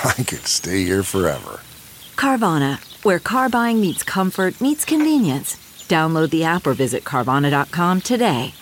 I could stay here forever. Carvana, where car buying meets comfort, meets convenience. Download the app or visit Carvana.com today.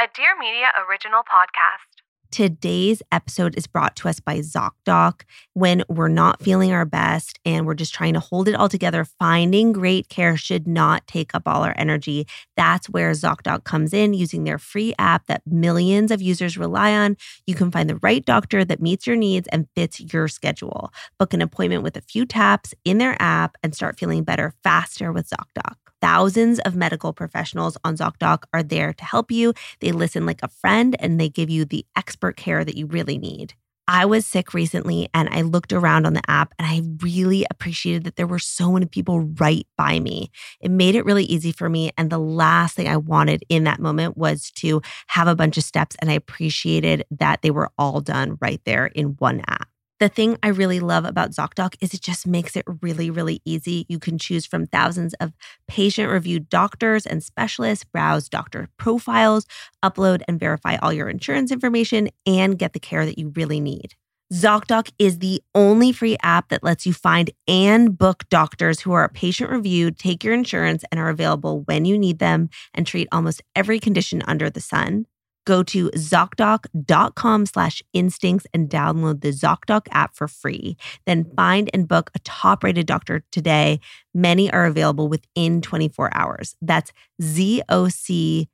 A Dear Media original podcast. Today's episode is brought to us by ZocDoc. When we're not feeling our best and we're just trying to hold it all together, finding great care should not take up all our energy. That's where ZocDoc comes in using their free app that millions of users rely on. You can find the right doctor that meets your needs and fits your schedule. Book an appointment with a few taps in their app and start feeling better faster with ZocDoc. Thousands of medical professionals on ZocDoc are there to help you. They listen like a friend and they give you the expert care that you really need. I was sick recently and I looked around on the app and I really appreciated that there were so many people right by me. It made it really easy for me. And the last thing I wanted in that moment was to have a bunch of steps. And I appreciated that they were all done right there in one app. The thing I really love about ZocDoc is it just makes it really, really easy. You can choose from thousands of patient reviewed doctors and specialists, browse doctor profiles, upload and verify all your insurance information, and get the care that you really need. ZocDoc is the only free app that lets you find and book doctors who are patient reviewed, take your insurance, and are available when you need them and treat almost every condition under the sun go to ZocDoc.com slash instincts and download the ZocDoc app for free. Then find and book a top rated doctor today. Many are available within 24 hours. That's ZocDoc.com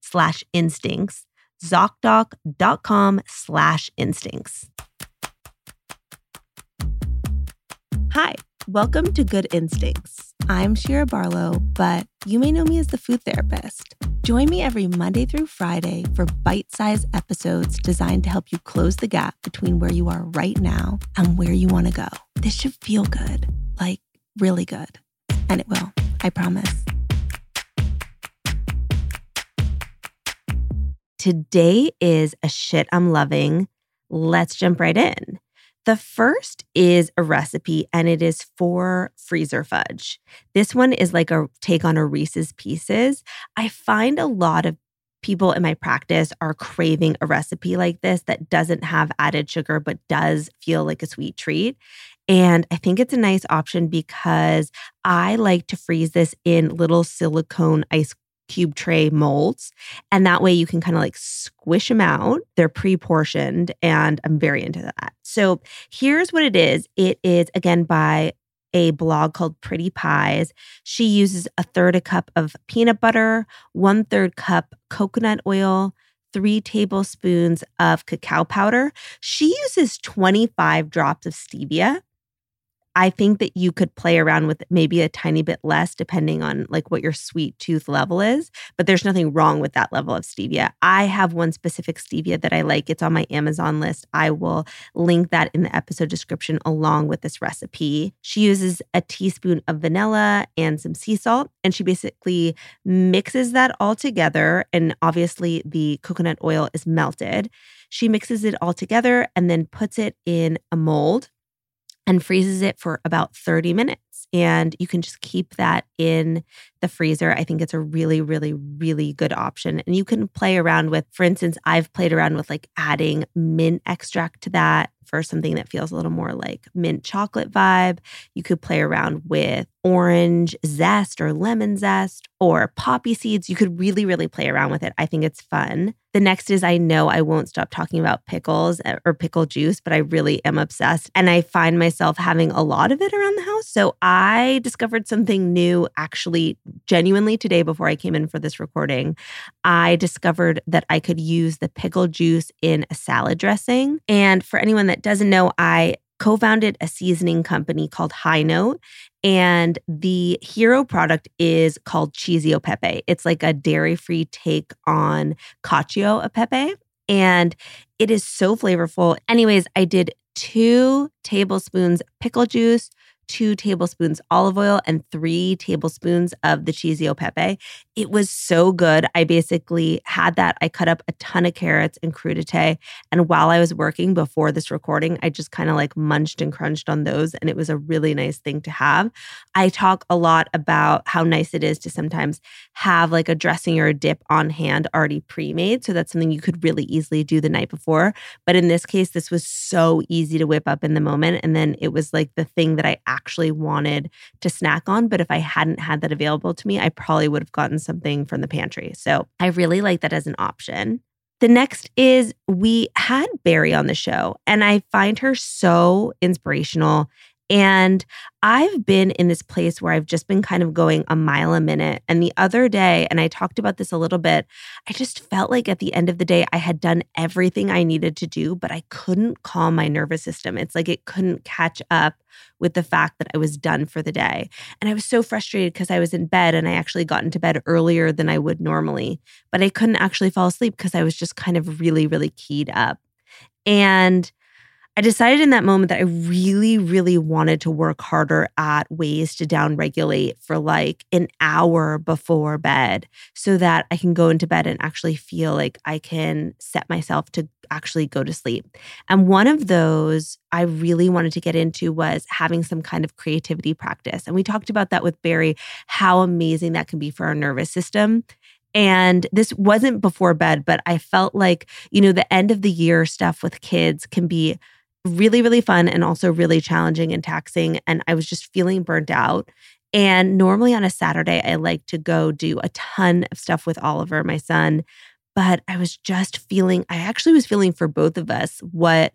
slash instincts. ZocDoc.com slash instincts. Hi, welcome to Good Instincts. I'm Shira Barlow, but you may know me as the food therapist. Join me every Monday through Friday for bite sized episodes designed to help you close the gap between where you are right now and where you want to go. This should feel good, like really good. And it will, I promise. Today is a shit I'm loving. Let's jump right in. The first is a recipe and it is for freezer fudge. This one is like a take on a Reese's Pieces. I find a lot of people in my practice are craving a recipe like this that doesn't have added sugar but does feel like a sweet treat. And I think it's a nice option because I like to freeze this in little silicone ice cube tray molds. And that way you can kind of like squish them out. They're pre portioned, and I'm very into that. So here's what it is it is, again, by a blog called Pretty Pies. She uses a third a cup of peanut butter, one third cup coconut oil, three tablespoons of cacao powder. She uses 25 drops of stevia. I think that you could play around with maybe a tiny bit less depending on like what your sweet tooth level is, but there's nothing wrong with that level of stevia. I have one specific stevia that I like. It's on my Amazon list. I will link that in the episode description along with this recipe. She uses a teaspoon of vanilla and some sea salt and she basically mixes that all together and obviously the coconut oil is melted. She mixes it all together and then puts it in a mold and freezes it for about 30 minutes. And you can just keep that in the freezer. I think it's a really, really, really good option. And you can play around with, for instance, I've played around with like adding mint extract to that for something that feels a little more like mint chocolate vibe. You could play around with orange zest or lemon zest or poppy seeds. You could really, really play around with it. I think it's fun. The next is I know I won't stop talking about pickles uh, or pickle juice, but I really am obsessed. And I find myself having a lot of it around the house. So I discovered something new actually, genuinely today before I came in for this recording. I discovered that I could use the pickle juice in a salad dressing. And for anyone that doesn't know, I co founded a seasoning company called High Note. And the hero product is called Cheesy O Pepe. It's like a dairy free take on Cacio e Pepe. And it is so flavorful. Anyways, I did two tablespoons pickle juice, two tablespoons olive oil and three tablespoons of the cheesy pepe. It was so good. I basically had that. I cut up a ton of carrots and crudite. And while I was working before this recording, I just kind of like munched and crunched on those. And it was a really nice thing to have. I talk a lot about how nice it is to sometimes have like a dressing or a dip on hand already pre made. So that's something you could really easily do the night before. But in this case, this was so easy to whip up in the moment. And then it was like the thing that I actually wanted to snack on. But if I hadn't had that available to me, I probably would have gotten something from the pantry. So I really like that as an option. The next is we had Barry on the show, and I find her so inspirational and I've been in this place where I've just been kind of going a mile a minute. And the other day, and I talked about this a little bit, I just felt like at the end of the day, I had done everything I needed to do, but I couldn't calm my nervous system. It's like it couldn't catch up with the fact that I was done for the day. And I was so frustrated because I was in bed and I actually got into bed earlier than I would normally, but I couldn't actually fall asleep because I was just kind of really, really keyed up. And I decided in that moment that I really, really wanted to work harder at ways to downregulate for like an hour before bed so that I can go into bed and actually feel like I can set myself to actually go to sleep. And one of those I really wanted to get into was having some kind of creativity practice. And we talked about that with Barry, how amazing that can be for our nervous system. And this wasn't before bed, but I felt like, you know, the end of the year stuff with kids can be really, really fun and also really challenging and taxing. And I was just feeling burnt out. And normally on a Saturday, I like to go do a ton of stuff with Oliver, my son. But I was just feeling, I actually was feeling for both of us what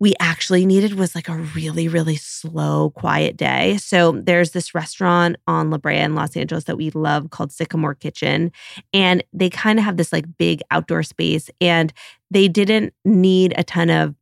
we actually needed was like a really, really slow, quiet day. So there's this restaurant on La Brea in Los Angeles that we love called Sycamore Kitchen. And they kind of have this like big outdoor space. And they didn't need a ton of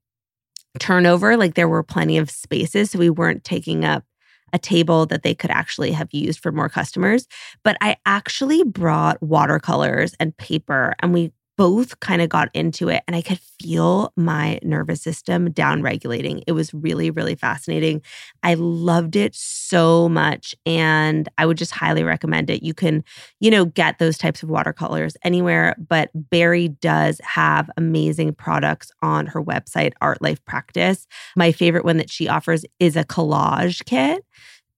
turnover. Like there were plenty of spaces. So we weren't taking up a table that they could actually have used for more customers. But I actually brought watercolors and paper and we both kind of got into it and I could feel my nervous system down regulating. It was really, really fascinating. I loved it so much and I would just highly recommend it. You can, you know, get those types of watercolors anywhere, but Barry does have amazing products on her website, Art Life Practice. My favorite one that she offers is a collage kit.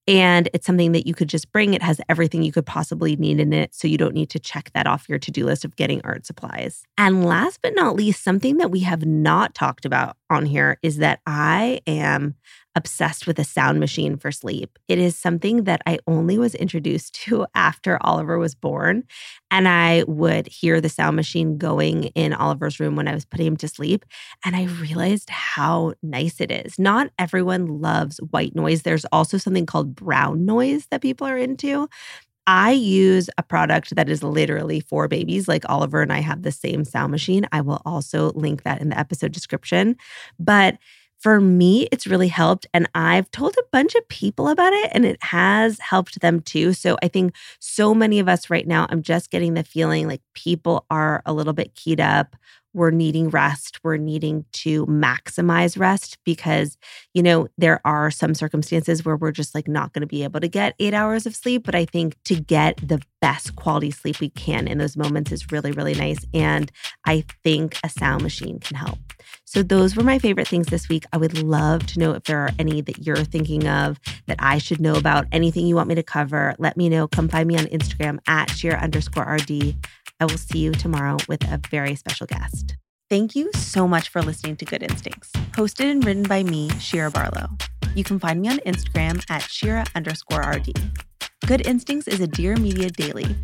And it's something that you could just bring. It has everything you could possibly need in it. So you don't need to check that off your to do list of getting art supplies. And last but not least, something that we have not talked about on here is that I am obsessed with a sound machine for sleep. It is something that I only was introduced to after Oliver was born. And I would hear the sound machine going in Oliver's room when I was putting him to sleep. And I realized how nice it is. Not everyone loves white noise. There's also something called brown noise that people are into. I use a product that is literally for babies. Like Oliver and I have the same sound machine. I will also link that in the episode description. But for me, it's really helped. And I've told a bunch of people about it and it has helped them too. So I think so many of us right now, I'm just getting the feeling like people are a little bit keyed up we're needing rest. We're needing to maximize rest because, you know, there are some circumstances where we're just like not going to be able to get eight hours of sleep. But I think to get the best quality sleep we can in those moments is really, really nice. And I think a sound machine can help. So, those were my favorite things this week. I would love to know if there are any that you're thinking of that I should know about, anything you want me to cover. Let me know. Come find me on Instagram at Shira underscore RD. I will see you tomorrow with a very special guest. Thank you so much for listening to Good Instincts. hosted and written by me, Shira Barlow. You can find me on Instagram at Shira underscore RD. Good Instincts is a Dear Media Daily.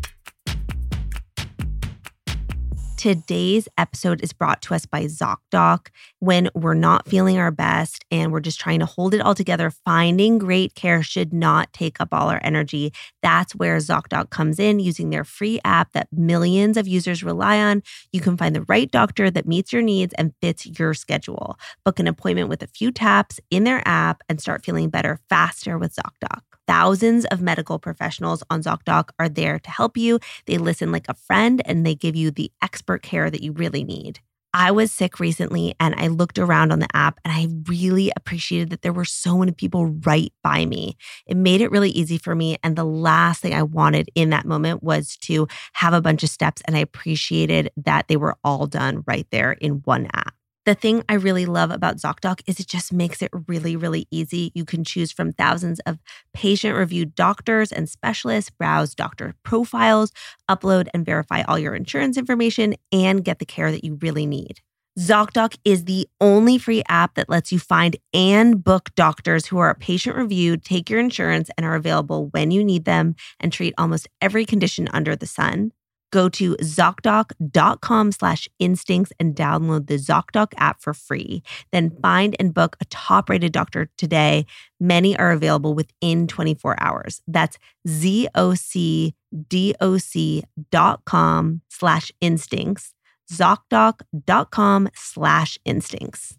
Today's episode is brought to us by ZocDoc. When we're not feeling our best and we're just trying to hold it all together, finding great care should not take up all our energy. That's where ZocDoc comes in using their free app that millions of users rely on. You can find the right doctor that meets your needs and fits your schedule. Book an appointment with a few taps in their app and start feeling better faster with ZocDoc. Thousands of medical professionals on ZocDoc are there to help you. They listen like a friend and they give you the expert care that you really need. I was sick recently and I looked around on the app and I really appreciated that there were so many people right by me. It made it really easy for me. And the last thing I wanted in that moment was to have a bunch of steps. And I appreciated that they were all done right there in one app. The thing I really love about ZocDoc is it just makes it really, really easy. You can choose from thousands of patient reviewed doctors and specialists, browse doctor profiles, upload and verify all your insurance information, and get the care that you really need. ZocDoc is the only free app that lets you find and book doctors who are patient reviewed, take your insurance, and are available when you need them and treat almost every condition under the sun. Go to ZocDoc.com slash instincts and download the ZocDoc app for free. Then find and book a top rated doctor today. Many are available within 24 hours. That's ZocDoc.com slash instincts. ZocDoc.com slash instincts.